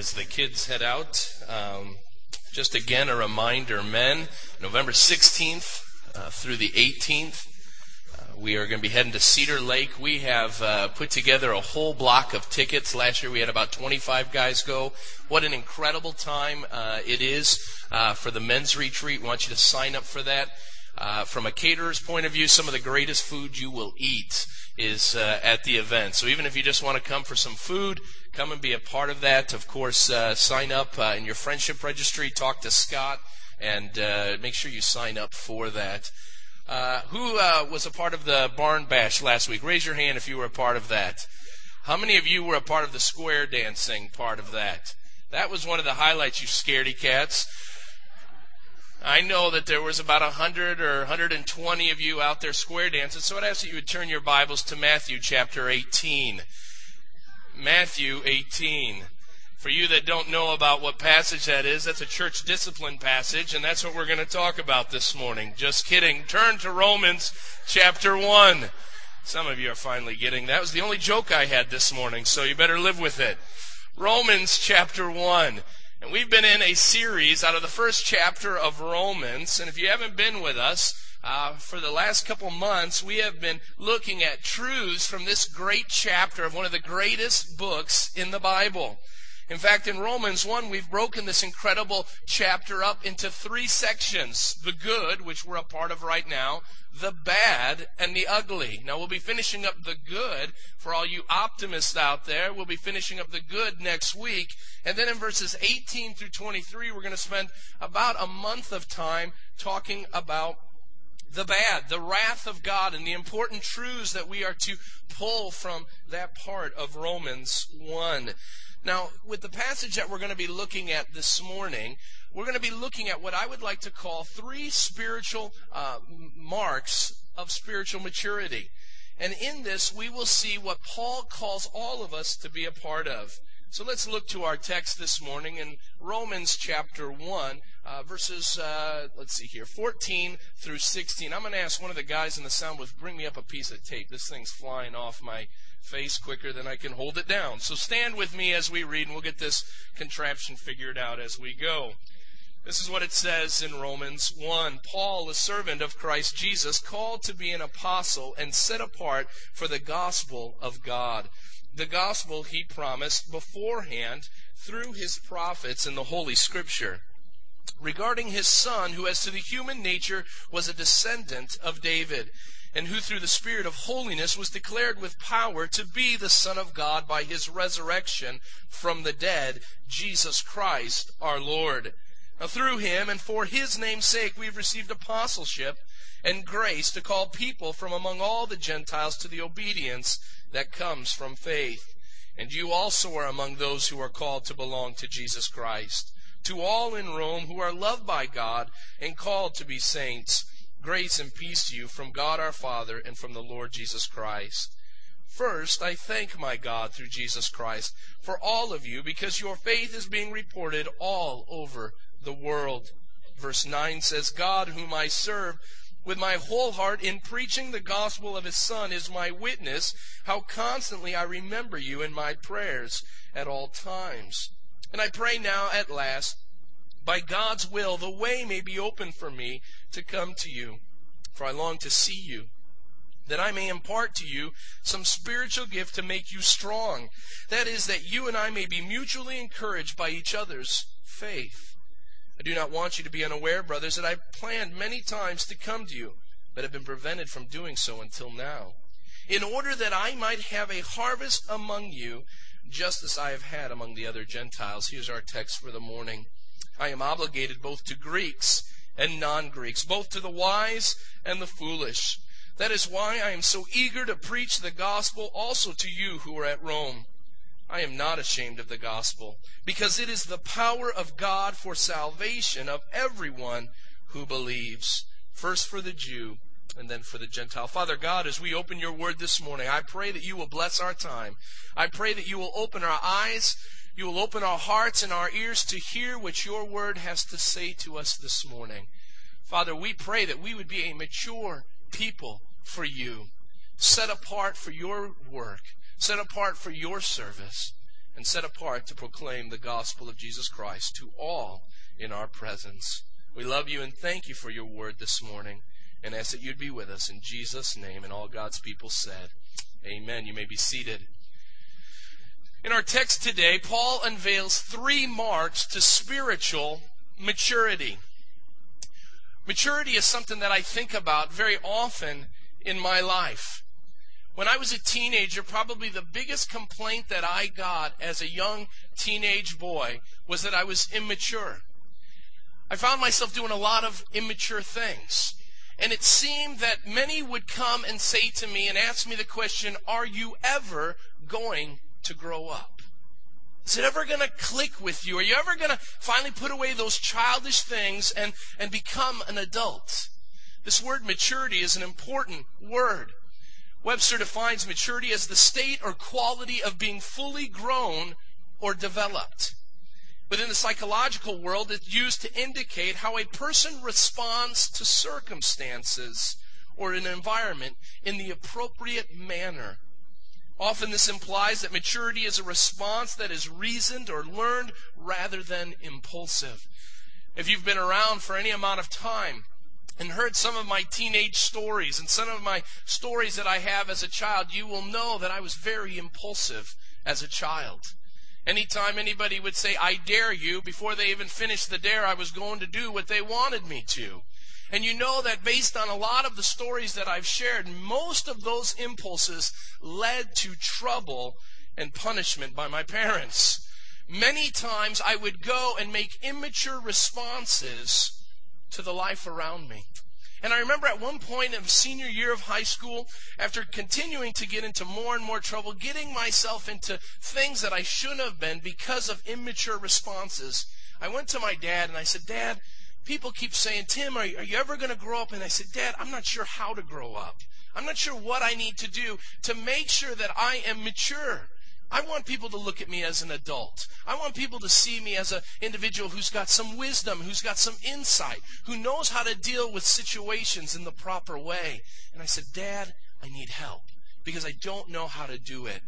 as the kids head out. Um, just again, a reminder men, November 16th uh, through the 18th, uh, we are going to be heading to Cedar Lake. We have uh, put together a whole block of tickets. Last year we had about 25 guys go. What an incredible time uh, it is uh, for the men's retreat. We want you to sign up for that. Uh, from a caterer's point of view, some of the greatest food you will eat is uh, at the event. So even if you just want to come for some food, come and be a part of that. Of course, uh, sign up uh, in your friendship registry, talk to Scott, and uh, make sure you sign up for that. Uh, who was a part of the barn bash last week? Raise your hand if you were a part of that. How many of you were a part of the square dancing part of that? That was one of the highlights, you scaredy cats. I know that there was about 100 or 120 of you out there square dancing, so I'd ask that you would turn your Bibles to Matthew chapter 18. Matthew 18. For you that don't know about what passage that is, that's a church discipline passage, and that's what we're going to talk about this morning. Just kidding. Turn to Romans chapter 1. Some of you are finally getting that. was the only joke I had this morning, so you better live with it. Romans chapter 1. And we've been in a series out of the first chapter of Romans. And if you haven't been with us, uh, for the last couple months, we have been looking at truths from this great chapter of one of the greatest books in the Bible. In fact, in Romans 1, we've broken this incredible chapter up into three sections the good, which we're a part of right now, the bad, and the ugly. Now, we'll be finishing up the good for all you optimists out there. We'll be finishing up the good next week. And then in verses 18 through 23, we're going to spend about a month of time talking about the bad, the wrath of God, and the important truths that we are to pull from that part of Romans 1. Now, with the passage that we're going to be looking at this morning, we're going to be looking at what I would like to call three spiritual uh, marks of spiritual maturity. And in this, we will see what Paul calls all of us to be a part of. So let's look to our text this morning in Romans chapter 1, uh, verses, uh, let's see here, 14 through 16. I'm going to ask one of the guys in the sound booth, bring me up a piece of tape. This thing's flying off my face quicker than I can hold it down. So stand with me as we read, and we'll get this contraption figured out as we go. This is what it says in Romans 1. Paul, a servant of Christ Jesus, called to be an apostle and set apart for the gospel of God. The gospel he promised beforehand through his prophets in the Holy Scripture regarding his son, who as to the human nature was a descendant of David and who through the Spirit of holiness was declared with power to be the Son of God by his resurrection from the dead, Jesus Christ our Lord. Now, through him and for his name's sake, we've received apostleship and grace to call people from among all the Gentiles to the obedience that comes from faith. And you also are among those who are called to belong to Jesus Christ. To all in Rome who are loved by God and called to be saints, Grace and peace to you from God our Father and from the Lord Jesus Christ. First, I thank my God through Jesus Christ for all of you because your faith is being reported all over the world. Verse 9 says, God, whom I serve with my whole heart in preaching the gospel of his Son, is my witness how constantly I remember you in my prayers at all times. And I pray now at last by God's will, the way may be open for me to come to you, for I long to see you, that I may impart to you some spiritual gift to make you strong. That is, that you and I may be mutually encouraged by each other's faith. I do not want you to be unaware, brothers, that I've planned many times to come to you, but have been prevented from doing so until now, in order that I might have a harvest among you, just as I have had among the other Gentiles. Here's our text for the morning. I am obligated both to Greeks and non Greeks, both to the wise and the foolish. That is why I am so eager to preach the gospel also to you who are at Rome. I am not ashamed of the gospel, because it is the power of God for salvation of everyone who believes, first for the Jew and then for the Gentile. Father God, as we open your word this morning, I pray that you will bless our time. I pray that you will open our eyes you will open our hearts and our ears to hear what your word has to say to us this morning. Father, we pray that we would be a mature people for you, set apart for your work, set apart for your service. and set apart to proclaim the gospel of Jesus Christ to all in our presence. We love you and thank you for your word this morning and ask that you'd be with us in Jesus' name. And all God's people said, Amen. You may be seated. In our text today, Paul unveils three marks to spiritual maturity. Maturity is something that I think about very often in my life. When I was a teenager, probably the biggest complaint that I got as a young teenage boy was that I was immature. I found myself doing a lot of immature things. And it seemed that many would come and say to me and ask me the question, Are you ever going to grow up? Is it ever going to click with you? Are you ever going to finally put away those childish things and, and become an adult? This word maturity is an important word. Webster defines maturity as the state or quality of being fully grown or developed. Within the psychological world, it's used to indicate how a person responds to circumstances or an environment in the appropriate manner Often this implies that maturity is a response that is reasoned or learned rather than impulsive. If you've been around for any amount of time and heard some of my teenage stories and some of my stories that I have as a child, you will know that I was very impulsive as a child. Anytime anybody would say, I dare you, before they even finished the dare, I was going to do what they wanted me to. And you know that based on a lot of the stories that I've shared, most of those impulses led to trouble and punishment by my parents. Many times I would go and make immature responses to the life around me. And I remember at one point in senior year of high school, after continuing to get into more and more trouble, getting myself into things that I shouldn't have been because of immature responses, I went to my dad and I said, Dad, people keep saying, Tim, are, are you ever going to grow up? And I said, Dad, I'm not sure how to grow up. I'm not sure what I need to do to make sure that I am mature. I want people to look at me as an adult. I want people to see me as an individual who's got some wisdom, who's got some insight, who knows how to deal with situations in the proper way. And I said, Dad, I need help because I don't know how to do it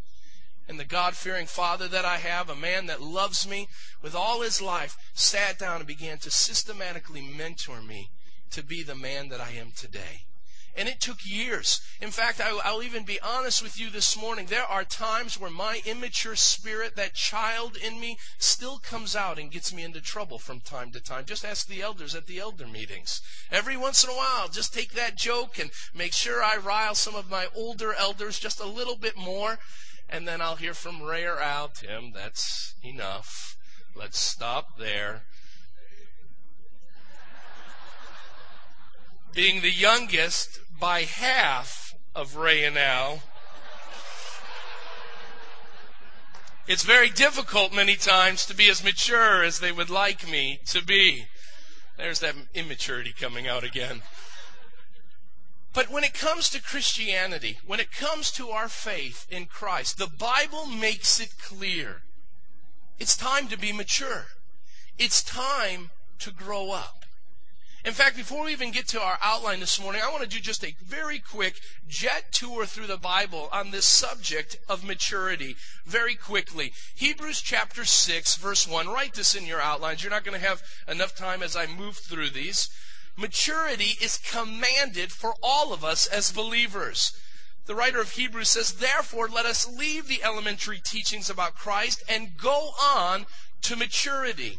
and the God fearing father that I have, a man that loves me with all his life, sat down and began to systematically mentor me to be the man that I am today. And it took years. In fact, I'll even be honest with you this morning. There are times where my immature spirit, that child in me, still comes out and gets me into trouble from time to time. Just ask the elders at the elder meetings. Every once in a while, just take that joke and make sure I rile some of my older elders just a little bit more and then I'll hear from Ray or Al, Tim, that's enough. Let's stop there. Being the youngest by half of Ray and Al, it's very difficult many times to be as mature as they would like me to be. There's that immaturity coming out again. But when it comes to Christianity, when it comes to our faith in Christ, the Bible makes it clear. It's time to be mature. It's time to grow up. In fact, before we even get to our outline this morning, I want to do just a very quick jet tour through the Bible on this subject of maturity very quickly. Hebrews chapter 6, verse 1. Write this in your outlines. You're not going to have enough time as I move through these maturity is commanded for all of us as believers. The writer of Hebrews says, Therefore, let us leave the elementary teachings about Christ and go on to maturity.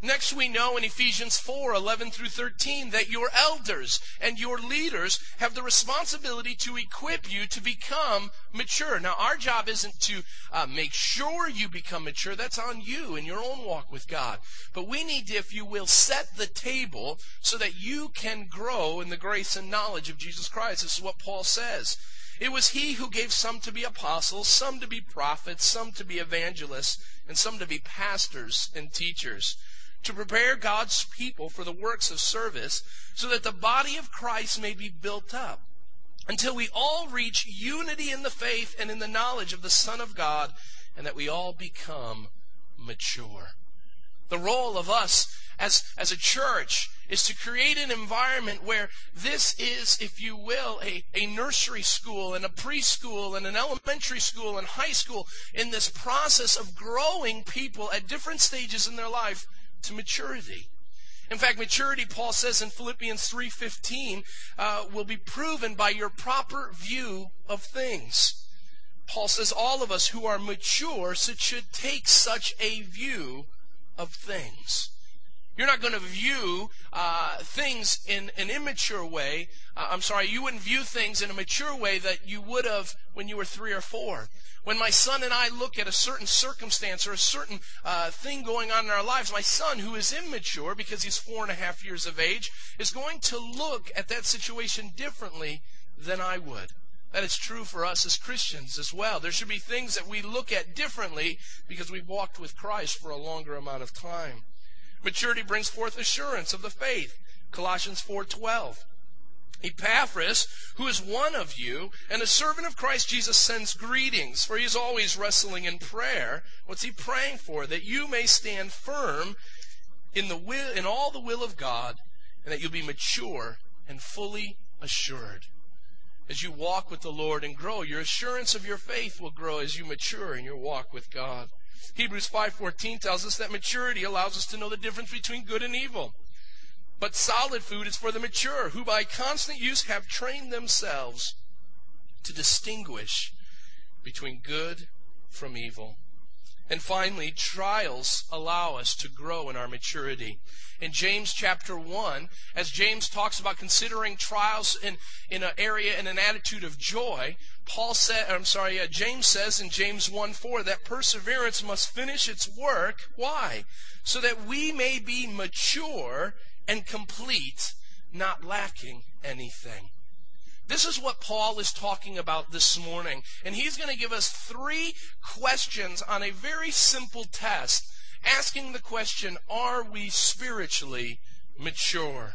Next, we know in Ephesians 4 11 through 13 that your elders and your leaders have the responsibility to equip you to become mature. Now, our job isn't to uh, make sure you become mature, that's on you in your own walk with God. But we need to, if you will, set the table so that you can grow in the grace and knowledge of Jesus Christ. This is what Paul says. It was he who gave some to be apostles, some to be prophets, some to be evangelists, and some to be pastors and teachers to prepare God's people for the works of service so that the body of Christ may be built up until we all reach unity in the faith and in the knowledge of the Son of God and that we all become mature. The role of us as, as a church is to create an environment where this is, if you will, a, a nursery school and a preschool and an elementary school and high school in this process of growing people at different stages in their life to maturity. In fact, maturity, Paul says in Philippians 3.15, uh, will be proven by your proper view of things. Paul says all of us who are mature should take such a view of things. You're not going to view uh, things in an immature way. Uh, I'm sorry, you wouldn't view things in a mature way that you would have when you were three or four. When my son and I look at a certain circumstance or a certain uh, thing going on in our lives, my son, who is immature because he's four and a half years of age, is going to look at that situation differently than I would. That is true for us as Christians as well. There should be things that we look at differently because we've walked with Christ for a longer amount of time. Maturity brings forth assurance of the faith. Colossians 4:12. Epaphras, who is one of you and a servant of Christ Jesus, sends greetings, for he is always wrestling in prayer. What's he praying for? That you may stand firm in the will, in all the will of God, and that you'll be mature and fully assured. As you walk with the Lord and grow, your assurance of your faith will grow as you mature in your walk with God. Hebrews 5:14 tells us that maturity allows us to know the difference between good and evil. But solid food is for the mature, who by constant use have trained themselves to distinguish between good from evil. And finally, trials allow us to grow in our maturity. In James chapter 1, as James talks about considering trials in, in an area in an attitude of joy, Paul said, I'm sorry, uh, James says in James 1 4 that perseverance must finish its work. Why? So that we may be mature and complete, not lacking anything. This is what Paul is talking about this morning. And he's going to give us three questions on a very simple test, asking the question, Are we spiritually mature?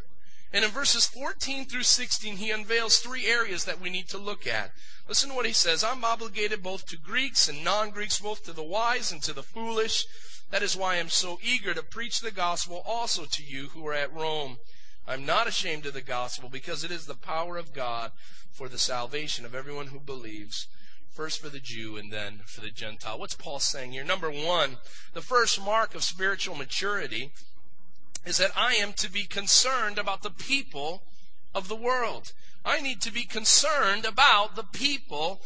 And in verses 14 through 16, he unveils three areas that we need to look at. Listen to what he says. I'm obligated both to Greeks and non Greeks, both to the wise and to the foolish. That is why I'm so eager to preach the gospel also to you who are at Rome. I'm not ashamed of the gospel because it is the power of God for the salvation of everyone who believes. First for the Jew and then for the Gentile. What's Paul saying here? Number one, the first mark of spiritual maturity is that I am to be concerned about the people of the world. I need to be concerned about the people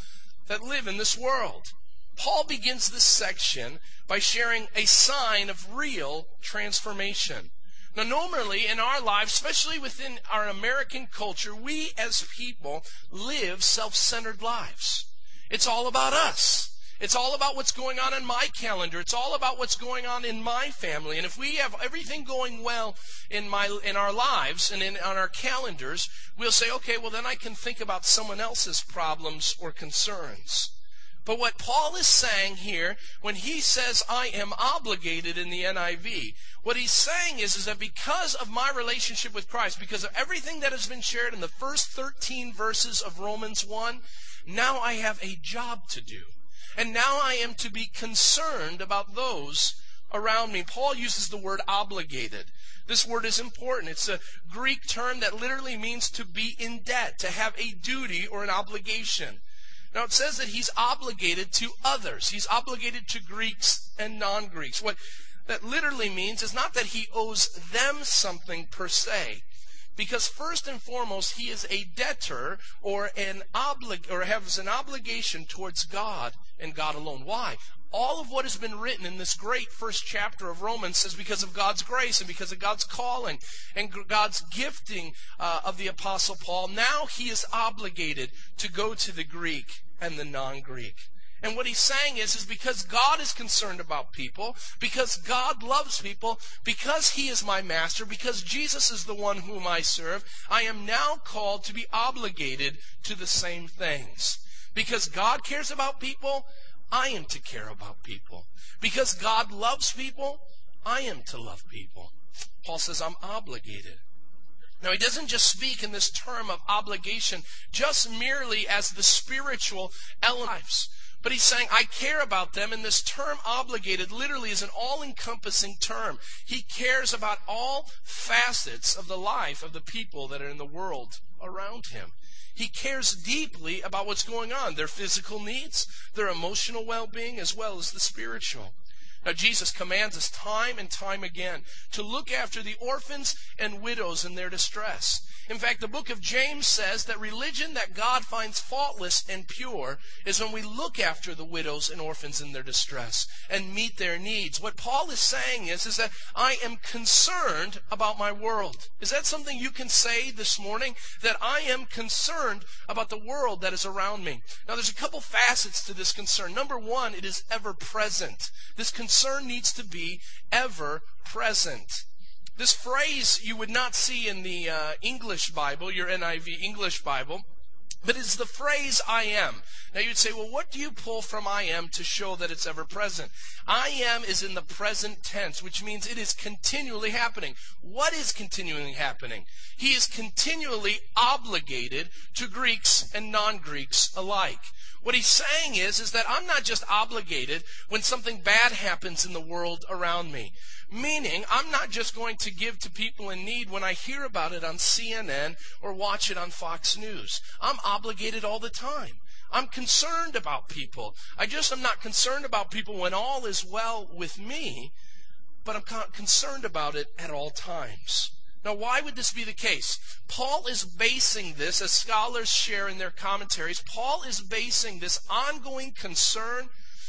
that live in this world. Paul begins this section by sharing a sign of real transformation. Now, normally in our lives, especially within our American culture, we as people live self centered lives. It's all about us. It's all about what's going on in my calendar. It's all about what's going on in my family. And if we have everything going well in my in our lives and in on our calendars, we'll say, okay, well then I can think about someone else's problems or concerns. But what Paul is saying here, when he says, I am obligated in the NIV, what he's saying is, is that because of my relationship with Christ, because of everything that has been shared in the first 13 verses of Romans 1, now I have a job to do. And now I am to be concerned about those around me. Paul uses the word obligated. This word is important. It's a Greek term that literally means to be in debt, to have a duty or an obligation. Now it says that he's obligated to others. He's obligated to Greeks and non-Greeks. What that literally means is not that he owes them something per se. Because first and foremost, he is a debtor or an oblig or has an obligation towards God and God alone. Why? all of what has been written in this great first chapter of Romans says because of God's grace and because of God's calling and God's gifting uh, of the Apostle Paul, now he is obligated to go to the Greek and the non Greek. And what he's saying is, is because God is concerned about people, because God loves people, because he is my master, because Jesus is the one whom I serve, I am now called to be obligated to the same things. Because God cares about people, I am to care about people. Because God loves people, I am to love people. Paul says, I'm obligated. Now, he doesn't just speak in this term of obligation just merely as the spiritual elements. But he's saying, I care about them, and this term obligated literally is an all encompassing term. He cares about all facets of the life of the people that are in the world around him. He cares deeply about what's going on, their physical needs, their emotional well being, as well as the spiritual. Now, Jesus commands us time and time again to look after the orphans and widows in their distress. In fact, the book of James says that religion that God finds faultless and pure is when we look after the widows and orphans in their distress and meet their needs. What Paul is saying is, is that I am concerned about my world. Is that something you can say this morning? That I am concerned about the world that is around me. Now, there's a couple facets to this concern. Number one, it is ever present. This concern needs to be ever present. This phrase you would not see in the uh, English Bible, your NIV English Bible, but it's the phrase I am. Now you'd say, well, what do you pull from I am to show that it's ever present? I am is in the present tense, which means it is continually happening. What is continually happening? He is continually obligated to Greeks and non-Greeks alike. What he's saying is, is that I'm not just obligated when something bad happens in the world around me. Meaning, I'm not just going to give to people in need when I hear about it on CNN or watch it on Fox News. I'm obligated all the time. I'm concerned about people. I just am not concerned about people when all is well with me, but I'm concerned about it at all times. Now, why would this be the case? Paul is basing this, as scholars share in their commentaries, Paul is basing this ongoing concern,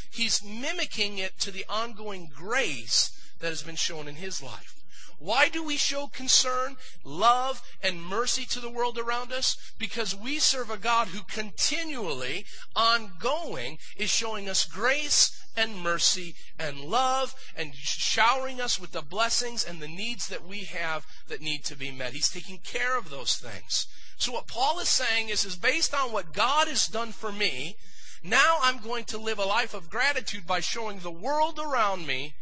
he's mimicking it to the ongoing grace that has been shown in his life. Why do we show concern, love, and mercy to the world around us? Because we serve a God who continually, ongoing, is showing us grace and mercy and love and showering us with the blessings and the needs that we have that need to be met. He's taking care of those things. So what Paul is saying is, is based on what God has done for me, now I'm going to live a life of gratitude by showing the world around me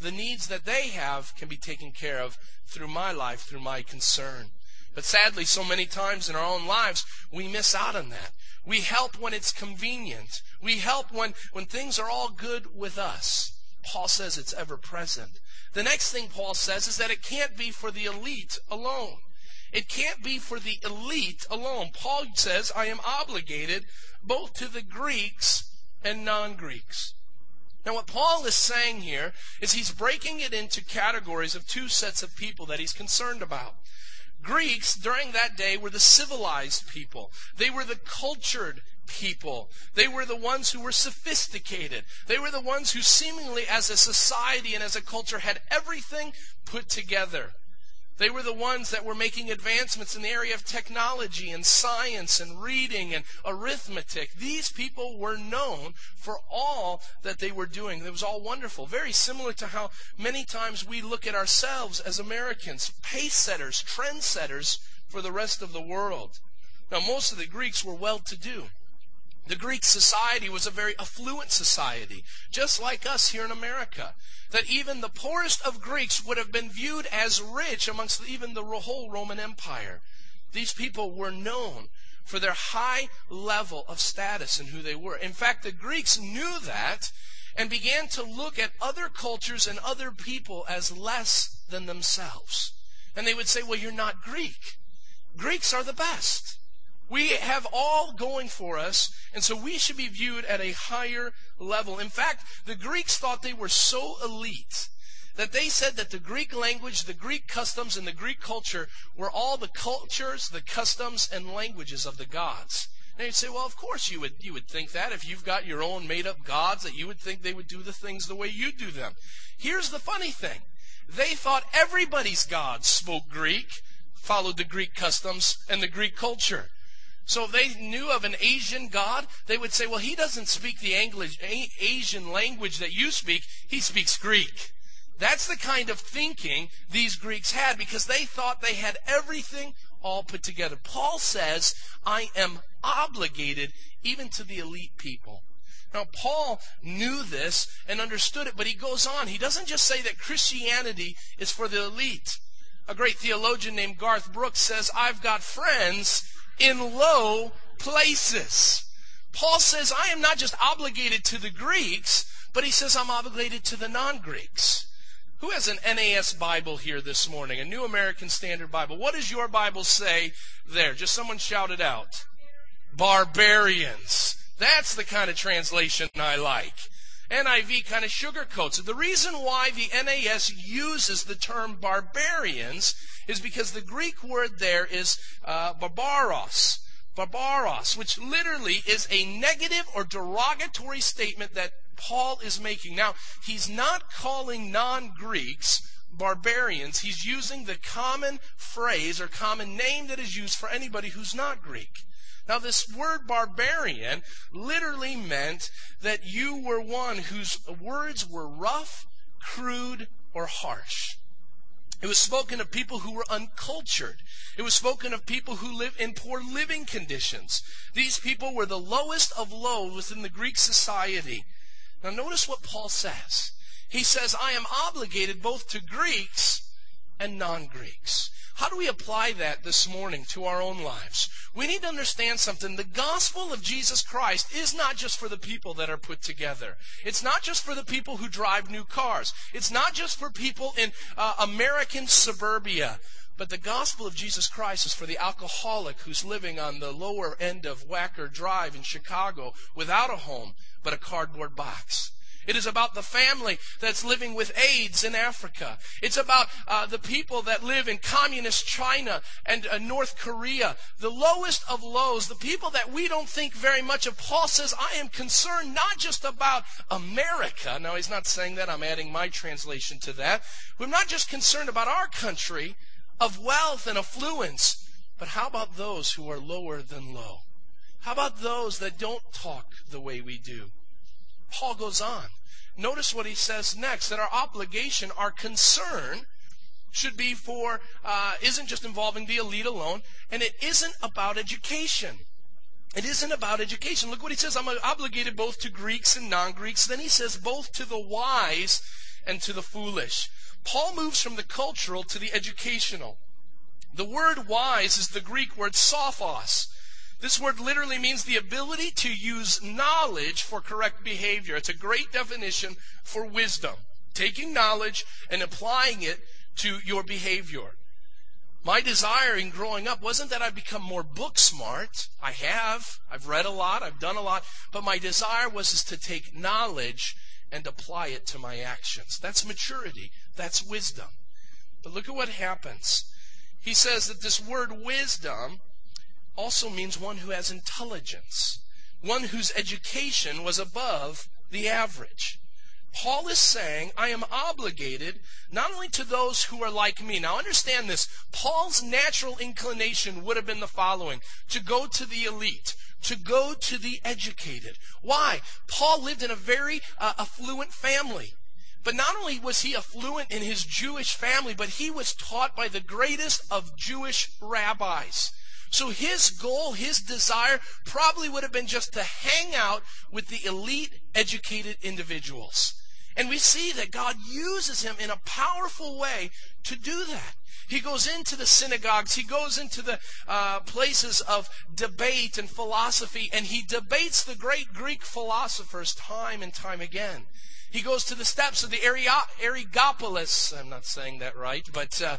the needs that they have can be taken care of through my life, through my concern. But sadly, so many times in our own lives, we miss out on that. We help when it's convenient. We help when, when things are all good with us. Paul says it's ever present. The next thing Paul says is that it can't be for the elite alone. It can't be for the elite alone. Paul says, I am obligated both to the Greeks and non Greeks. Now, what Paul is saying here is he's breaking it into categories of two sets of people that he's concerned about. Greeks during that day were the civilized people. They were the cultured people. They were the ones who were sophisticated. They were the ones who seemingly as a society and as a culture had everything put together. They were the ones that were making advancements in the area of technology and science and reading and arithmetic. These people were known for all that they were doing. It was all wonderful. Very similar to how many times we look at ourselves as Americans, pace setters, trendsetters for the rest of the world. Now, most of the Greeks were well to do. The Greek society was a very affluent society, just like us here in America. That even the poorest of Greeks would have been viewed as rich amongst even the whole Roman Empire. These people were known for their high level of status and who they were. In fact, the Greeks knew that and began to look at other cultures and other people as less than themselves. And they would say, well, you're not Greek. Greeks are the best. We have all going for us, and so we should be viewed at a higher level. In fact, the Greeks thought they were so elite that they said that the Greek language, the Greek customs, and the Greek culture were all the cultures, the customs, and languages of the gods. And you'd say, well, of course you would, you would think that. If you've got your own made up gods, that you would think they would do the things the way you do them. Here's the funny thing. They thought everybody's gods spoke Greek, followed the Greek customs and the Greek culture. So if they knew of an Asian God, they would say, well, he doesn't speak the English, Asian language that you speak. He speaks Greek. That's the kind of thinking these Greeks had because they thought they had everything all put together. Paul says, I am obligated even to the elite people. Now, Paul knew this and understood it, but he goes on. He doesn't just say that Christianity is for the elite. A great theologian named Garth Brooks says, I've got friends in low places. Paul says, I am not just obligated to the Greeks, but he says I'm obligated to the non Greeks. Who has an NAS Bible here this morning? A New American Standard Bible. What does your Bible say there? Just someone shout it out. Barbarians. That's the kind of translation I like. NIV kind of sugarcoats it. The reason why the NAS uses the term barbarians is because the Greek word there is uh, barbaros. Barbaros, which literally is a negative or derogatory statement that Paul is making. Now, he's not calling non Greeks barbarians. He's using the common phrase or common name that is used for anybody who's not Greek. Now, this word barbarian literally meant that you were one whose words were rough, crude, or harsh. It was spoken of people who were uncultured. It was spoken of people who live in poor living conditions. These people were the lowest of low within the Greek society. Now, notice what Paul says. He says, I am obligated both to Greeks and non Greeks. How do we apply that this morning to our own lives? We need to understand something. The gospel of Jesus Christ is not just for the people that are put together. It's not just for the people who drive new cars. It's not just for people in uh, American suburbia. But the gospel of Jesus Christ is for the alcoholic who's living on the lower end of Wacker Drive in Chicago without a home but a cardboard box. It is about the family that's living with AIDS in Africa. It's about uh, the people that live in communist China and uh, North Korea. The lowest of lows, the people that we don't think very much of. Paul says, I am concerned not just about America. Now, he's not saying that. I'm adding my translation to that. We're not just concerned about our country of wealth and affluence, but how about those who are lower than low? How about those that don't talk the way we do? Paul goes on. Notice what he says next that our obligation, our concern, should be for, uh, isn't just involving the elite alone, and it isn't about education. It isn't about education. Look what he says. I'm obligated both to Greeks and non Greeks. Then he says both to the wise and to the foolish. Paul moves from the cultural to the educational. The word wise is the Greek word sophos. This word literally means the ability to use knowledge for correct behavior. It's a great definition for wisdom. Taking knowledge and applying it to your behavior. My desire in growing up wasn't that I become more book smart. I have. I've read a lot. I've done a lot. But my desire was is to take knowledge and apply it to my actions. That's maturity. That's wisdom. But look at what happens. He says that this word wisdom also means one who has intelligence, one whose education was above the average. Paul is saying, I am obligated not only to those who are like me. Now understand this. Paul's natural inclination would have been the following to go to the elite, to go to the educated. Why? Paul lived in a very uh, affluent family. But not only was he affluent in his Jewish family, but he was taught by the greatest of Jewish rabbis. So his goal, his desire probably would have been just to hang out with the elite educated individuals. And we see that God uses him in a powerful way to do that. He goes into the synagogues, he goes into the uh, places of debate and philosophy, and he debates the great Greek philosophers time and time again. He goes to the steps of the Areopagus. I'm not saying that right, but uh,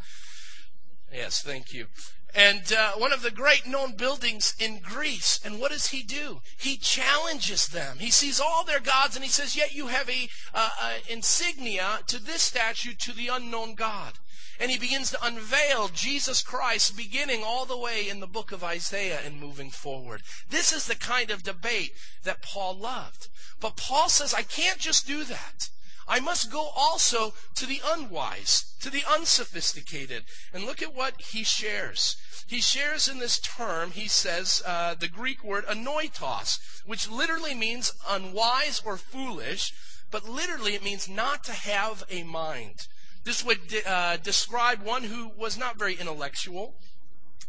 yes, thank you and uh, one of the great known buildings in Greece. And what does he do? He challenges them. He sees all their gods and he says, Yet you have uh, a insignia to this statue to the unknown God. And he begins to unveil Jesus Christ beginning all the way in the book of Isaiah and moving forward. This is the kind of debate that Paul loved. But Paul says, I can't just do that. I must go also to the unwise, to the unsophisticated. And look at what he shares. He shares in this term, he says, uh, the Greek word anoitos, which literally means unwise or foolish, but literally it means not to have a mind. This would uh, describe one who was not very intellectual.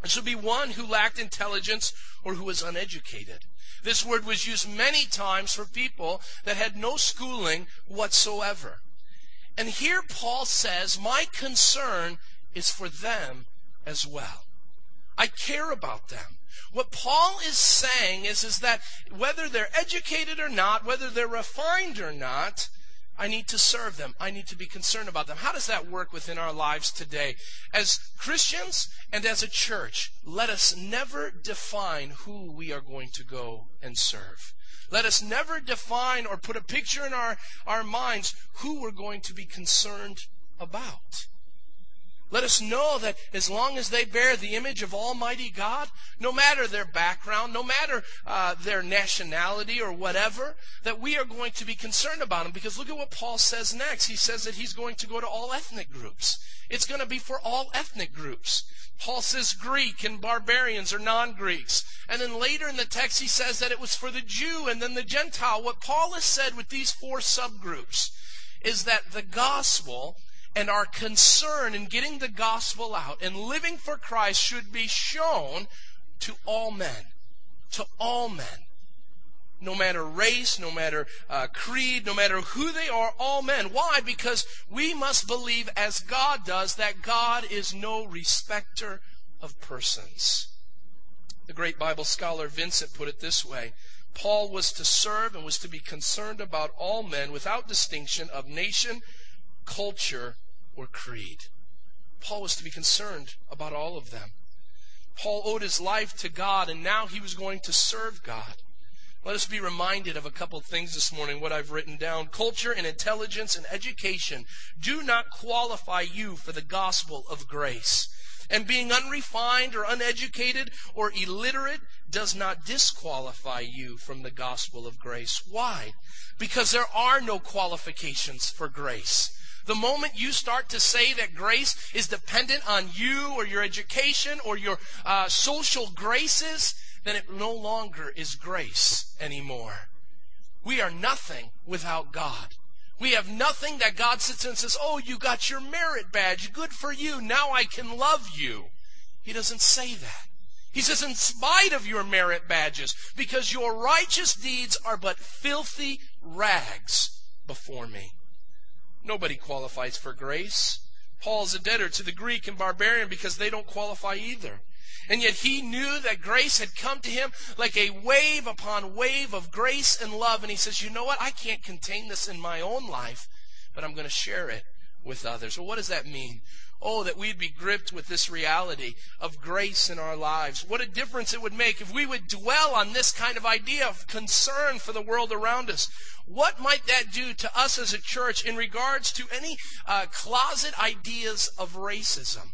This would be one who lacked intelligence or who was uneducated. This word was used many times for people that had no schooling whatsoever. And here Paul says, My concern is for them as well. I care about them. What Paul is saying is, is that whether they're educated or not, whether they're refined or not, I need to serve them. I need to be concerned about them. How does that work within our lives today? As Christians and as a church, let us never define who we are going to go and serve. Let us never define or put a picture in our, our minds who we're going to be concerned about. Let us know that as long as they bear the image of Almighty God, no matter their background, no matter uh, their nationality or whatever, that we are going to be concerned about them. Because look at what Paul says next. He says that he's going to go to all ethnic groups. It's going to be for all ethnic groups. Paul says Greek and barbarians or non Greeks. And then later in the text, he says that it was for the Jew and then the Gentile. What Paul has said with these four subgroups is that the gospel and our concern in getting the gospel out and living for Christ should be shown to all men. To all men. No matter race, no matter uh, creed, no matter who they are, all men. Why? Because we must believe, as God does, that God is no respecter of persons. The great Bible scholar Vincent put it this way Paul was to serve and was to be concerned about all men without distinction of nation, culture, or creed. Paul was to be concerned about all of them. Paul owed his life to God, and now he was going to serve God. Let us be reminded of a couple of things this morning, what I've written down. Culture and intelligence and education do not qualify you for the gospel of grace. And being unrefined or uneducated or illiterate does not disqualify you from the gospel of grace. Why? Because there are no qualifications for grace. The moment you start to say that grace is dependent on you or your education or your uh, social graces, then it no longer is grace anymore. We are nothing without God. We have nothing that God sits and says, Oh, you got your merit badge. Good for you. Now I can love you. He doesn't say that. He says, in spite of your merit badges, because your righteous deeds are but filthy rags before me. Nobody qualifies for grace. Paul's a debtor to the Greek and barbarian because they don't qualify either. And yet he knew that grace had come to him like a wave upon wave of grace and love. And he says, you know what? I can't contain this in my own life, but I'm going to share it with others. Well, what does that mean? Oh, that we'd be gripped with this reality of grace in our lives. What a difference it would make if we would dwell on this kind of idea of concern for the world around us. What might that do to us as a church in regards to any uh, closet ideas of racism?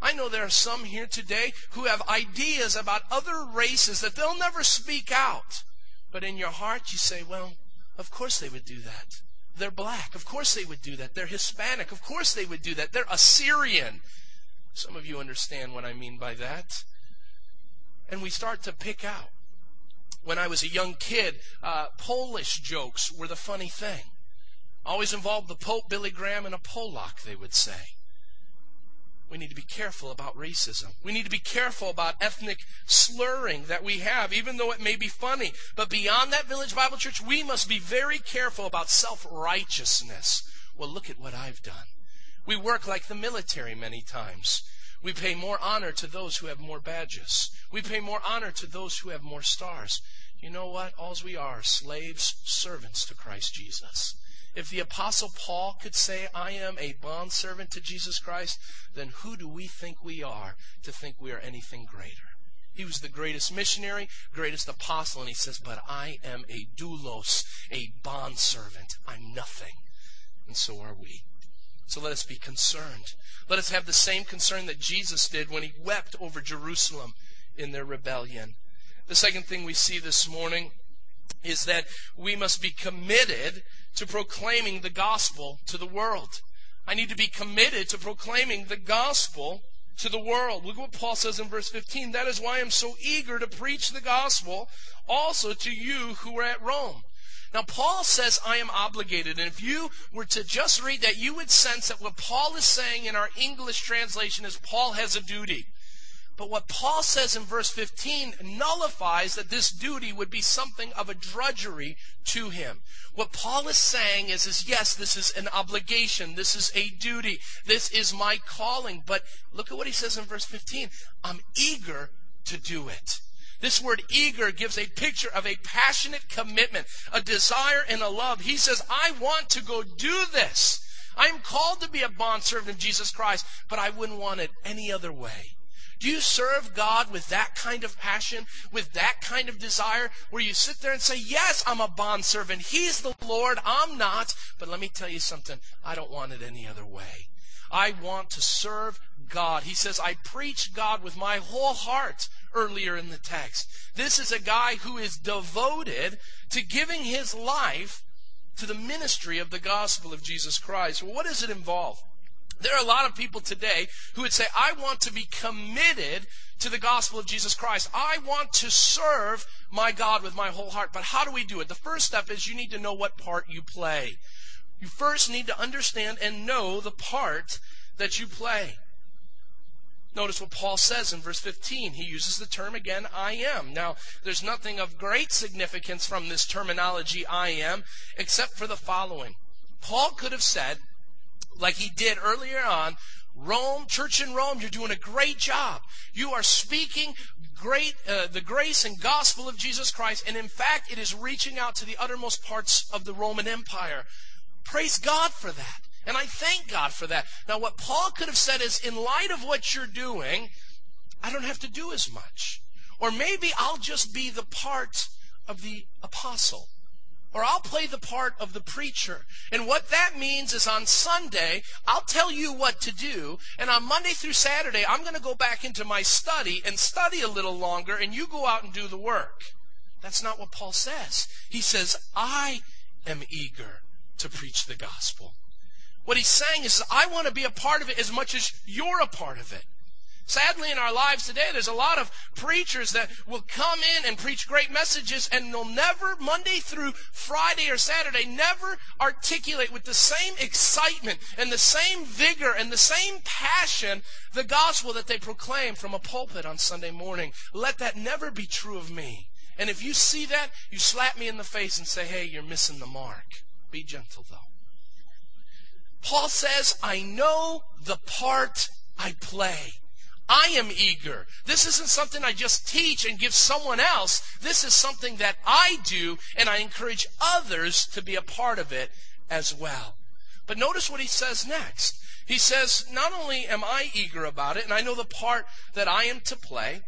I know there are some here today who have ideas about other races that they'll never speak out. But in your heart, you say, well, of course they would do that. They're black. Of course they would do that. They're Hispanic. Of course they would do that. They're Assyrian. Some of you understand what I mean by that. And we start to pick out. When I was a young kid, uh, Polish jokes were the funny thing. Always involved the Pope, Billy Graham, and a Polak, they would say we need to be careful about racism. We need to be careful about ethnic slurring that we have, even though it may be funny. But beyond that, Village Bible Church, we must be very careful about self righteousness. Well, look at what I've done. We work like the military many times. We pay more honor to those who have more badges. We pay more honor to those who have more stars. You know what? Alls we are slaves, servants to Christ Jesus. If the Apostle Paul could say, I am a bondservant to Jesus Christ, then who do we think we are to think we are anything greater? He was the greatest missionary, greatest apostle, and he says, But I am a doulos, a bondservant. I'm nothing. And so are we. So let us be concerned. Let us have the same concern that Jesus did when he wept over Jerusalem in their rebellion. The second thing we see this morning is that we must be committed to proclaiming the gospel to the world. I need to be committed to proclaiming the gospel to the world. Look at what Paul says in verse 15. That is why I'm so eager to preach the gospel also to you who are at Rome. Now, Paul says, I am obligated. And if you were to just read that, you would sense that what Paul is saying in our English translation is Paul has a duty. But what Paul says in verse 15 nullifies that this duty would be something of a drudgery to him. What Paul is saying is, is yes, this is an obligation. This is a duty. This is my calling. But look at what he says in verse 15. I'm eager to do it. This word eager gives a picture of a passionate commitment, a desire and a love. He says, I want to go do this. I am called to be a bondservant of Jesus Christ, but I wouldn't want it any other way. Do you serve God with that kind of passion, with that kind of desire, where you sit there and say, Yes, I'm a bondservant. He's the Lord. I'm not. But let me tell you something. I don't want it any other way. I want to serve God. He says, I preach God with my whole heart earlier in the text. This is a guy who is devoted to giving his life to the ministry of the gospel of Jesus Christ. Well, what does it involve? There are a lot of people today who would say, I want to be committed to the gospel of Jesus Christ. I want to serve my God with my whole heart. But how do we do it? The first step is you need to know what part you play. You first need to understand and know the part that you play. Notice what Paul says in verse 15. He uses the term again, I am. Now, there's nothing of great significance from this terminology, I am, except for the following. Paul could have said, like he did earlier on, Rome, church in Rome, you're doing a great job. You are speaking great, uh, the grace and gospel of Jesus Christ, and in fact, it is reaching out to the uttermost parts of the Roman Empire. Praise God for that. And I thank God for that. Now, what Paul could have said is, in light of what you're doing, I don't have to do as much. Or maybe I'll just be the part of the apostle. Or I'll play the part of the preacher. And what that means is on Sunday, I'll tell you what to do. And on Monday through Saturday, I'm going to go back into my study and study a little longer, and you go out and do the work. That's not what Paul says. He says, I am eager to preach the gospel. What he's saying is, I want to be a part of it as much as you're a part of it. Sadly, in our lives today, there's a lot of preachers that will come in and preach great messages and they'll never, Monday through Friday or Saturday, never articulate with the same excitement and the same vigor and the same passion the gospel that they proclaim from a pulpit on Sunday morning. Let that never be true of me. And if you see that, you slap me in the face and say, hey, you're missing the mark. Be gentle, though. Paul says, I know the part I play. I am eager. This isn't something I just teach and give someone else. This is something that I do, and I encourage others to be a part of it as well. But notice what he says next. He says, Not only am I eager about it, and I know the part that I am to play,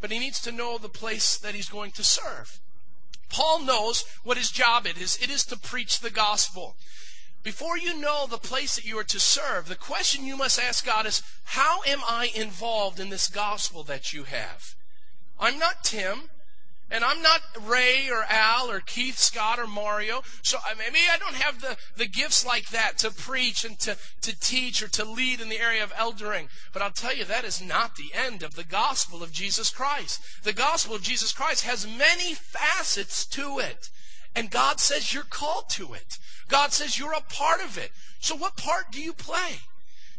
but he needs to know the place that he's going to serve. Paul knows what his job it is. It is to preach the gospel. Before you know the place that you are to serve, the question you must ask God is, how am I involved in this gospel that you have? I'm not Tim, and I'm not Ray or Al or Keith, Scott or Mario. So maybe I don't have the, the gifts like that to preach and to, to teach or to lead in the area of eldering. But I'll tell you, that is not the end of the gospel of Jesus Christ. The gospel of Jesus Christ has many facets to it. And God says you're called to it. God says you're a part of it. So what part do you play?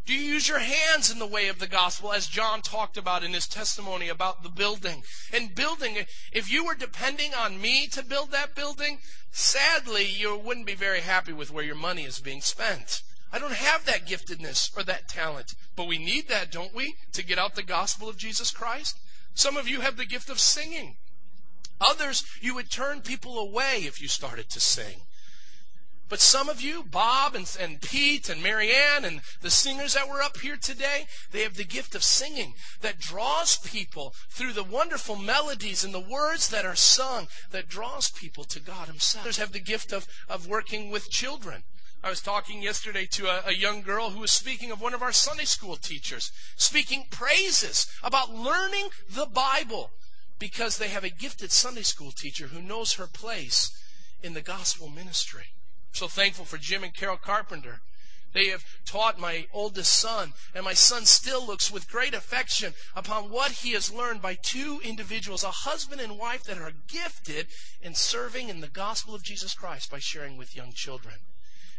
Do you use your hands in the way of the gospel, as John talked about in his testimony about the building? And building, if you were depending on me to build that building, sadly, you wouldn't be very happy with where your money is being spent. I don't have that giftedness or that talent, but we need that, don't we, to get out the gospel of Jesus Christ? Some of you have the gift of singing. Others, you would turn people away if you started to sing. But some of you, Bob and, and Pete and Marianne and the singers that were up here today, they have the gift of singing that draws people through the wonderful melodies and the words that are sung that draws people to God Himself. Others have the gift of, of working with children. I was talking yesterday to a, a, young girl who was speaking of one of our Sunday school teachers, speaking praises about learning the Bible because they have a gifted Sunday school teacher who knows her place in the gospel ministry. So thankful for Jim and Carol Carpenter. They have taught my oldest son, and my son still looks with great affection upon what he has learned by two individuals, a husband and wife that are gifted in serving in the gospel of Jesus Christ by sharing with young children.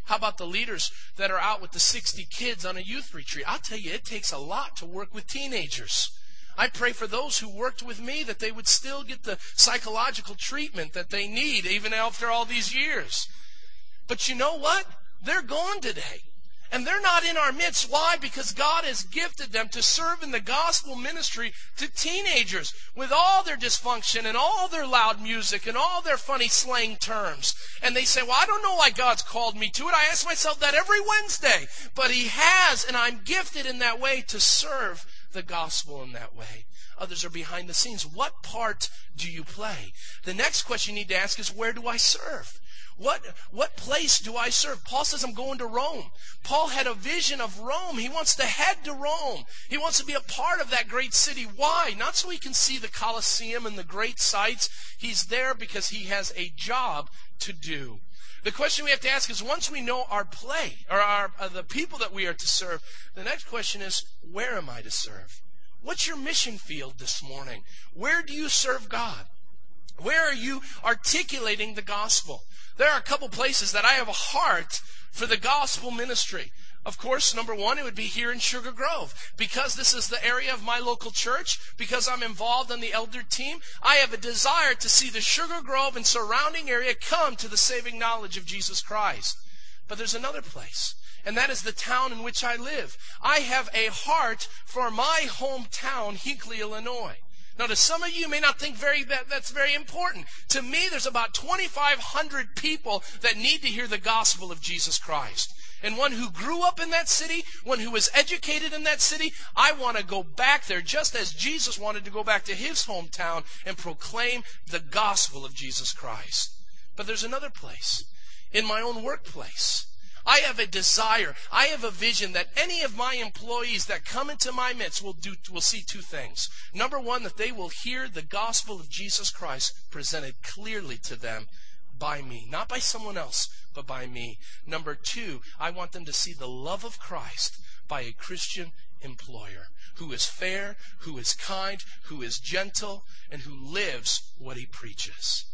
How about the leaders that are out with the 60 kids on a youth retreat? I'll tell you, it takes a lot to work with teenagers. I pray for those who worked with me that they would still get the psychological treatment that they need even after all these years. But you know what? They're gone today. And they're not in our midst. Why? Because God has gifted them to serve in the gospel ministry to teenagers with all their dysfunction and all their loud music and all their funny slang terms. And they say, well, I don't know why God's called me to it. I ask myself that every Wednesday. But He has, and I'm gifted in that way to serve the gospel in that way. Others are behind the scenes. What part do you play? The next question you need to ask is, where do I serve? What, what place do I serve? Paul says, I'm going to Rome. Paul had a vision of Rome. He wants to head to Rome. He wants to be a part of that great city. Why? Not so he can see the Colosseum and the great sights. He's there because he has a job to do. The question we have to ask is once we know our play, or our, uh, the people that we are to serve, the next question is, where am I to serve? What's your mission field this morning? Where do you serve God? Where are you articulating the gospel? There are a couple places that I have a heart for the gospel ministry. Of course, number one, it would be here in Sugar Grove. Because this is the area of my local church, because I'm involved in the elder team, I have a desire to see the Sugar Grove and surrounding area come to the saving knowledge of Jesus Christ. But there's another place, and that is the town in which I live. I have a heart for my hometown, Hinckley, Illinois. Now, to some of you, may not think very that that's very important. To me, there's about 2,500 people that need to hear the gospel of Jesus Christ. And one who grew up in that city, one who was educated in that city, I want to go back there just as Jesus wanted to go back to his hometown and proclaim the gospel of Jesus Christ. But there's another place, in my own workplace. I have a desire. I have a vision that any of my employees that come into my midst will do will see two things. Number one, that they will hear the gospel of Jesus Christ presented clearly to them by me, not by someone else, but by me. Number two, I want them to see the love of Christ by a Christian employer who is fair, who is kind, who is gentle, and who lives what he preaches.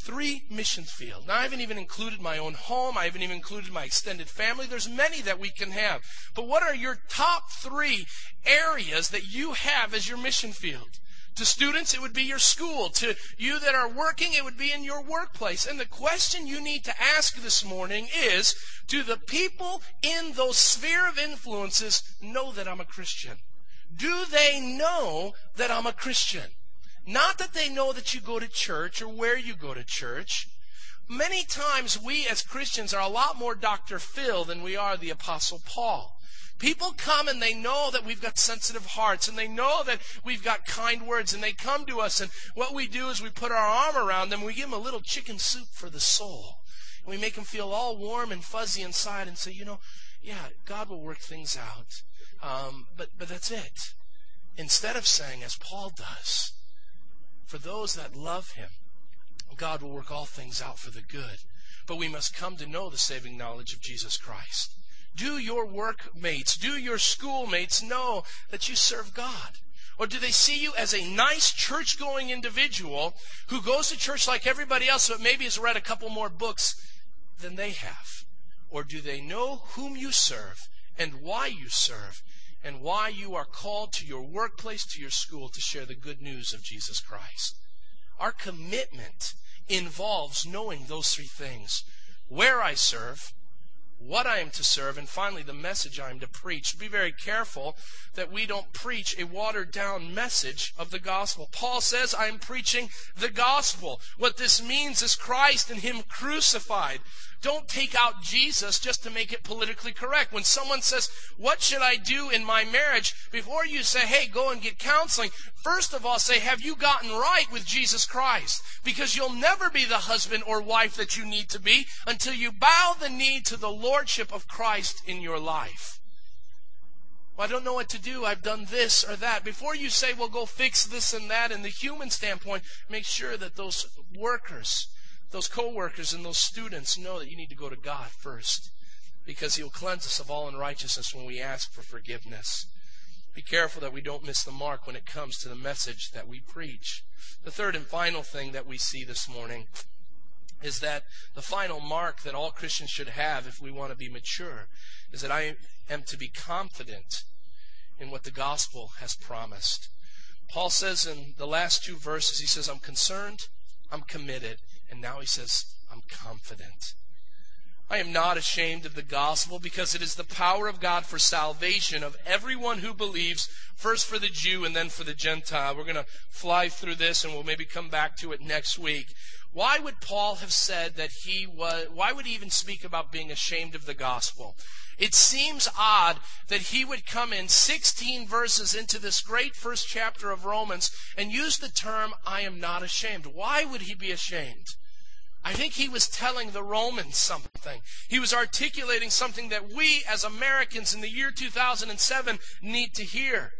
Three mission field. Now, I haven't even included my own home. I haven't even included my extended family. There's many that we can have. But what are your top three areas that you have as your mission field? To students, it would be your school. To you that are working, it would be in your workplace. And the question you need to ask this morning is, do the people in those sphere of influences know that I'm a Christian? Do they know that I'm a Christian? Not that they know that you go to church or where you go to church. Many times we as Christians are a lot more Dr. Phil than we are the Apostle Paul. People come and they know that we've got sensitive hearts and they know that we've got kind words and they come to us and what we do is we put our arm around them, we give them a little chicken soup for the soul. And we make them feel all warm and fuzzy inside and say, you know, yeah, God will work things out. Um, but, but that's it. Instead of saying, as Paul does, for those that love him, God will work all things out for the good. But we must come to know the saving knowledge of Jesus Christ. Do your workmates, do your schoolmates know that you serve God? Or do they see you as a nice church going individual who goes to church like everybody else, but maybe has read a couple more books than they have? Or do they know whom you serve and why you serve and why you are called to your workplace, to your school, to share the good news of Jesus Christ. Our commitment involves knowing those three things where I serve, what I am to serve, and finally the message I am to preach. Be very careful that we don't preach a watered down message of the gospel. Paul says, I am preaching the gospel. What this means is Christ and Him crucified. Don't take out Jesus just to make it politically correct. When someone says, What should I do in my marriage? Before you say, Hey, go and get counseling, first of all say, Have you gotten right with Jesus Christ? Because you'll never be the husband or wife that you need to be until you bow the knee to the Lordship of Christ in your life. Well, I don't know what to do. I've done this or that. Before you say, well, go fix this and that in the human standpoint, make sure that those workers those co-workers and those students know that you need to go to God first because He'll cleanse us of all unrighteousness when we ask for forgiveness. Be careful that we don't miss the mark when it comes to the message that we preach. The third and final thing that we see this morning is that the final mark that all Christians should have if we want to be mature is that I am to be confident in what the gospel has promised. Paul says in the last two verses, he says, I'm concerned, I'm committed, and now he says, I'm confident. I am not ashamed of the gospel because it is the power of God for salvation of everyone who believes, first for the Jew and then for the Gentile. We're going to fly through this and we'll maybe come back to it next week. Why would Paul have said that he was, why would he even speak about being ashamed of the gospel? It seems odd that he would come in 16 verses into this great first chapter of Romans and use the term, I am not ashamed. Why would he be ashamed? I think he was telling the Romans something. He was articulating something that we as Americans in the year 2007 need to hear.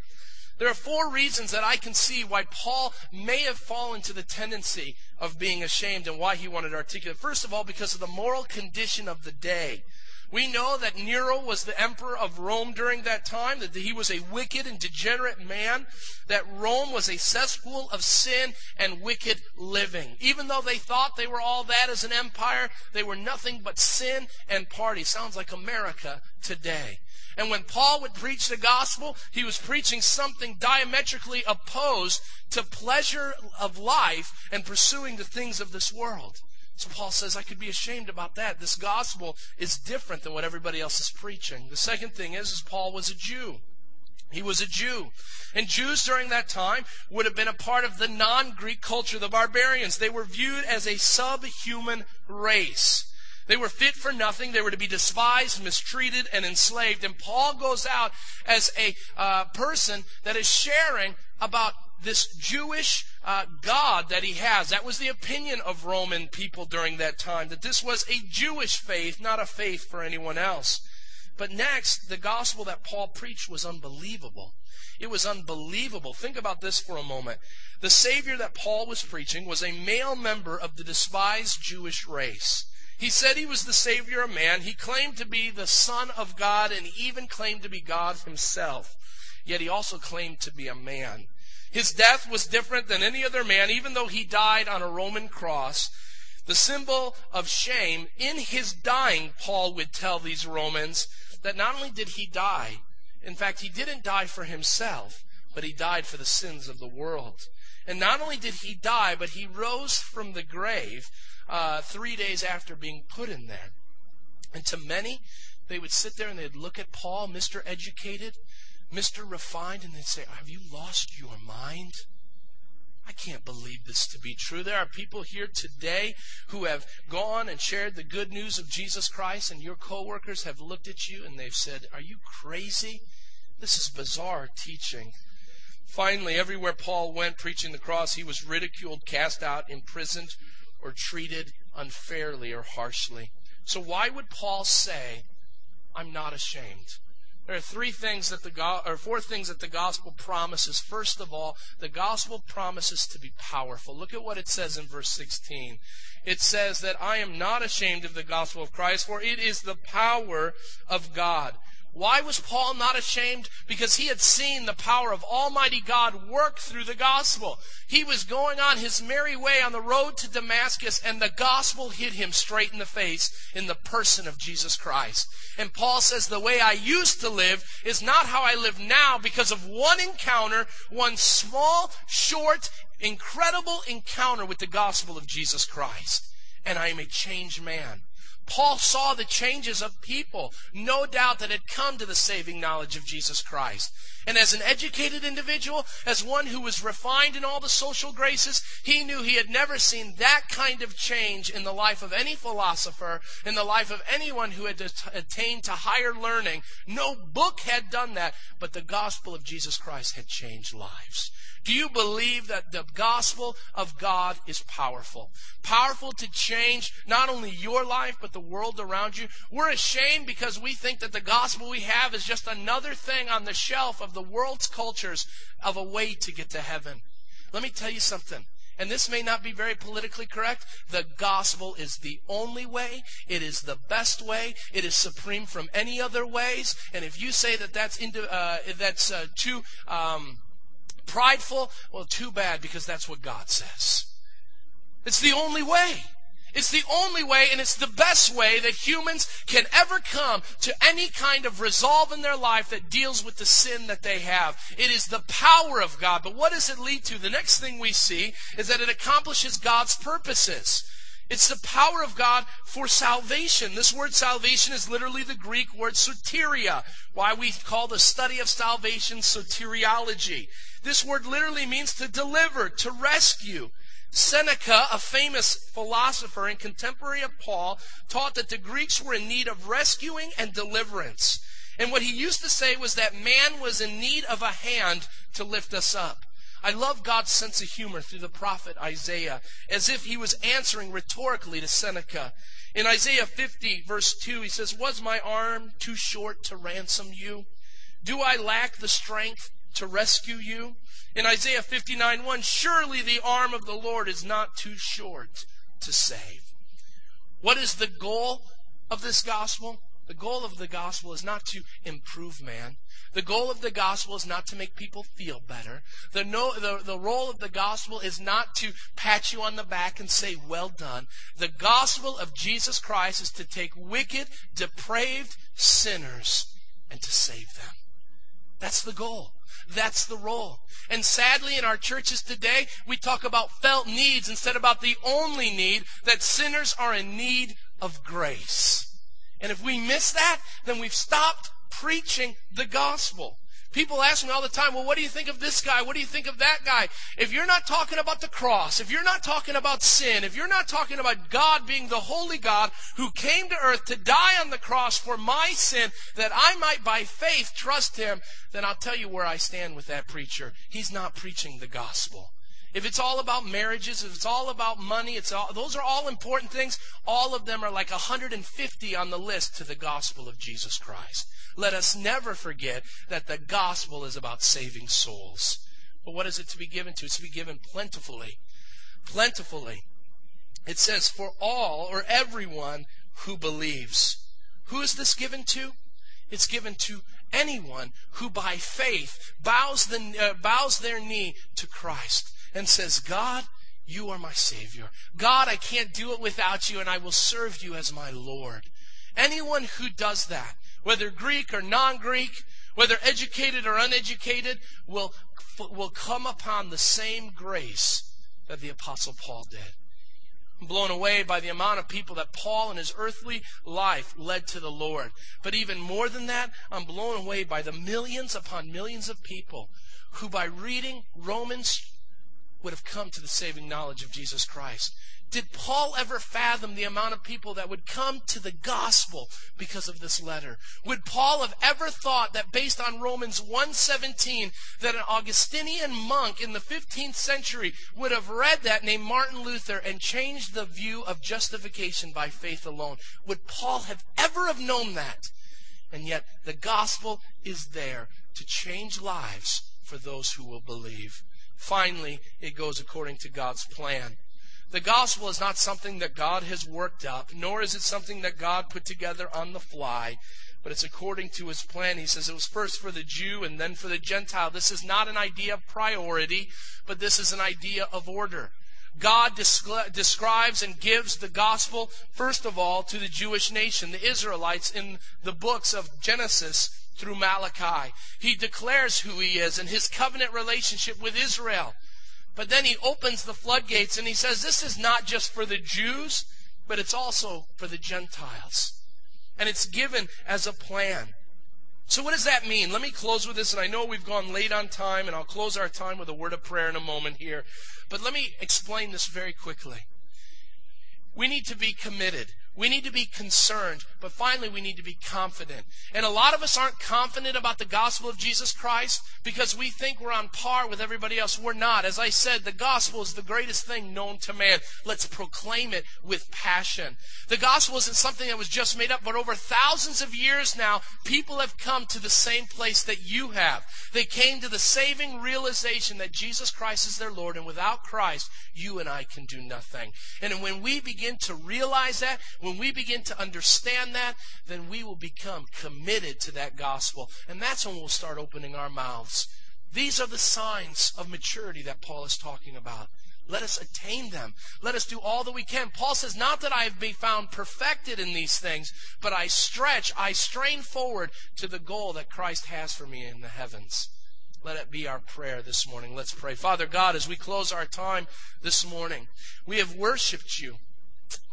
There are four reasons that I can see why Paul may have fallen to the tendency of being ashamed and why he wanted to articulate. First of all, because of the moral condition of the day. We know that Nero was the emperor of Rome during that time, that he was a wicked and degenerate man, that Rome was a cesspool of sin and wicked living. Even though they thought they were all that as an empire, they were nothing but sin and party. Sounds like America today. And when Paul would preach the gospel, he was preaching something diametrically opposed to pleasure of life and pursuing the things of this world. So Paul says, I could be ashamed about that. This gospel is different than what everybody else is preaching. The second thing is, is Paul was a Jew. He was a Jew. And Jews during that time would have been a part of the non-Greek culture, the barbarians. They were viewed as a subhuman race. They were fit for nothing. They were to be despised, mistreated, and enslaved. And Paul goes out as a uh, person that is sharing about this Jewish uh, God that he has. That was the opinion of Roman people during that time, that this was a Jewish faith, not a faith for anyone else. But next, the gospel that Paul preached was unbelievable. It was unbelievable. Think about this for a moment. The Savior that Paul was preaching was a male member of the despised Jewish race. He said he was the Savior of man. He claimed to be the Son of God and even claimed to be God himself. Yet he also claimed to be a man. His death was different than any other man, even though he died on a Roman cross. The symbol of shame, in his dying, Paul would tell these Romans that not only did he die, in fact, he didn't die for himself, but he died for the sins of the world. And not only did he die, but he rose from the grave uh, three days after being put in there. And to many, they would sit there and they'd look at Paul, Mr. Educated, Mr. Refined, and they'd say, Have you lost your mind? I can't believe this to be true. There are people here today who have gone and shared the good news of Jesus Christ, and your coworkers have looked at you and they've said, Are you crazy? This is bizarre teaching. Finally, everywhere Paul went preaching the cross, he was ridiculed, cast out, imprisoned, or treated unfairly or harshly. So, why would Paul say, I'm not ashamed? There are three things that the go- or four things that the gospel promises. First of all, the gospel promises to be powerful. Look at what it says in verse 16. It says that I am not ashamed of the gospel of Christ, for it is the power of God. Why was Paul not ashamed? Because he had seen the power of Almighty God work through the gospel. He was going on his merry way on the road to Damascus, and the gospel hit him straight in the face in the person of Jesus Christ. And Paul says, The way I used to live is not how I live now because of one encounter, one small, short, incredible encounter with the gospel of Jesus Christ. And I am a changed man. Paul saw the changes of people, no doubt that had come to the saving knowledge of Jesus Christ. And as an educated individual, as one who was refined in all the social graces, he knew he had never seen that kind of change in the life of any philosopher, in the life of anyone who had attained to higher learning. No book had done that, but the gospel of Jesus Christ had changed lives. Do you believe that the gospel of God is powerful? Powerful to change not only your life, but the world around you? We're ashamed because we think that the gospel we have is just another thing on the shelf of the world's cultures of a way to get to heaven. Let me tell you something. And this may not be very politically correct. The gospel is the only way. It is the best way. It is supreme from any other ways. And if you say that that's into, uh, that's uh, too um, prideful, well, too bad because that's what God says. It's the only way. It's the only way and it's the best way that humans can ever come to any kind of resolve in their life that deals with the sin that they have. It is the power of God. But what does it lead to? The next thing we see is that it accomplishes God's purposes. It's the power of God for salvation. This word salvation is literally the Greek word soteria, why we call the study of salvation soteriology. This word literally means to deliver, to rescue. Seneca, a famous philosopher and contemporary of Paul, taught that the Greeks were in need of rescuing and deliverance. And what he used to say was that man was in need of a hand to lift us up. I love God's sense of humor through the prophet Isaiah, as if he was answering rhetorically to Seneca. In Isaiah 50, verse 2, he says, Was my arm too short to ransom you? Do I lack the strength to rescue you? In Isaiah 59 1, surely the arm of the Lord is not too short to save. What is the goal of this gospel? The goal of the gospel is not to improve man. The goal of the gospel is not to make people feel better. The, no, the, the role of the gospel is not to pat you on the back and say, well done. The gospel of Jesus Christ is to take wicked, depraved sinners and to save them. That's the goal. That's the role. And sadly, in our churches today, we talk about felt needs instead about the only need that sinners are in need of grace. And if we miss that, then we've stopped preaching the gospel. People ask me all the time, well, what do you think of this guy? What do you think of that guy? If you're not talking about the cross, if you're not talking about sin, if you're not talking about God being the holy God who came to earth to die on the cross for my sin, that I might by faith trust him, then I'll tell you where I stand with that preacher. He's not preaching the gospel. If it's all about marriages, if it's all about money, it's all, those are all important things. All of them are like 150 on the list to the gospel of Jesus Christ. Let us never forget that the gospel is about saving souls. But what is it to be given to? It's to be given plentifully. Plentifully. It says, for all or everyone who believes. Who is this given to? It's given to anyone who by faith bows, the, uh, bows their knee to Christ and says, God, you are my Savior. God, I can't do it without you, and I will serve you as my Lord. Anyone who does that, whether Greek or non Greek, whether educated or uneducated, will, will come upon the same grace that the Apostle Paul did. I'm blown away by the amount of people that Paul in his earthly life led to the Lord. But even more than that, I'm blown away by the millions upon millions of people who, by reading Romans would have come to the saving knowledge of Jesus Christ. Did Paul ever fathom the amount of people that would come to the gospel because of this letter? Would Paul have ever thought that based on Romans 1:17 that an Augustinian monk in the 15th century would have read that named Martin Luther and changed the view of justification by faith alone? Would Paul have ever have known that? And yet the gospel is there to change lives for those who will believe. Finally, it goes according to God's plan. The gospel is not something that God has worked up, nor is it something that God put together on the fly, but it's according to his plan. He says it was first for the Jew and then for the Gentile. This is not an idea of priority, but this is an idea of order. God describes and gives the gospel, first of all, to the Jewish nation, the Israelites, in the books of Genesis through Malachi. He declares who he is and his covenant relationship with Israel. But then he opens the floodgates and he says, This is not just for the Jews, but it's also for the Gentiles. And it's given as a plan. So, what does that mean? Let me close with this, and I know we've gone late on time, and I'll close our time with a word of prayer in a moment here. But let me explain this very quickly. We need to be committed. We need to be concerned, but finally we need to be confident. And a lot of us aren't confident about the gospel of Jesus Christ because we think we're on par with everybody else. We're not. As I said, the gospel is the greatest thing known to man. Let's proclaim it with passion. The gospel isn't something that was just made up, but over thousands of years now, people have come to the same place that you have. They came to the saving realization that Jesus Christ is their Lord, and without Christ, you and I can do nothing. And when we begin to realize that, when we begin to understand that, then we will become committed to that gospel. And that's when we'll start opening our mouths. These are the signs of maturity that Paul is talking about. Let us attain them. Let us do all that we can. Paul says, Not that I have been found perfected in these things, but I stretch, I strain forward to the goal that Christ has for me in the heavens. Let it be our prayer this morning. Let's pray. Father God, as we close our time this morning, we have worshiped you.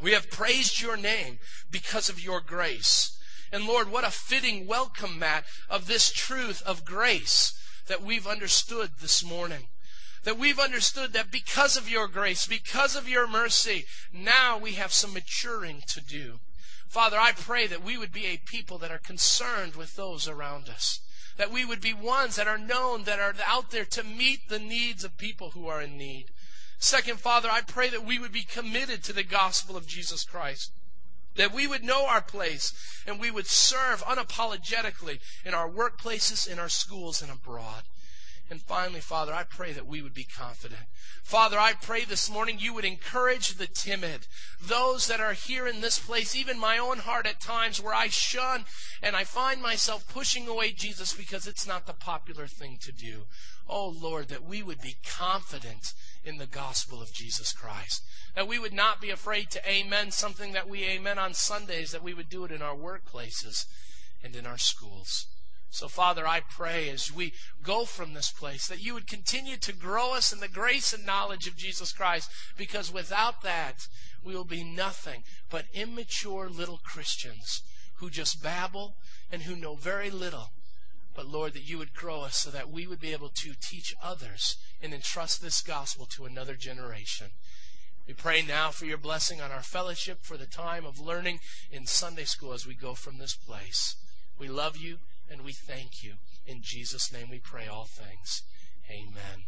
We have praised your name because of your grace. And Lord, what a fitting welcome, Matt, of this truth of grace that we've understood this morning. That we've understood that because of your grace, because of your mercy, now we have some maturing to do. Father, I pray that we would be a people that are concerned with those around us. That we would be ones that are known, that are out there to meet the needs of people who are in need. Second, Father, I pray that we would be committed to the gospel of Jesus Christ. That we would know our place and we would serve unapologetically in our workplaces, in our schools, and abroad. And finally, Father, I pray that we would be confident. Father, I pray this morning you would encourage the timid, those that are here in this place, even my own heart at times where I shun and I find myself pushing away Jesus because it's not the popular thing to do. Oh Lord, that we would be confident in the gospel of Jesus Christ. That we would not be afraid to amen something that we amen on Sundays, that we would do it in our workplaces and in our schools. So, Father, I pray as we go from this place that you would continue to grow us in the grace and knowledge of Jesus Christ, because without that, we will be nothing but immature little Christians who just babble and who know very little. But, Lord, that you would grow us so that we would be able to teach others and entrust this gospel to another generation. We pray now for your blessing on our fellowship, for the time of learning in Sunday school as we go from this place. We love you and we thank you. In Jesus' name we pray all things. Amen.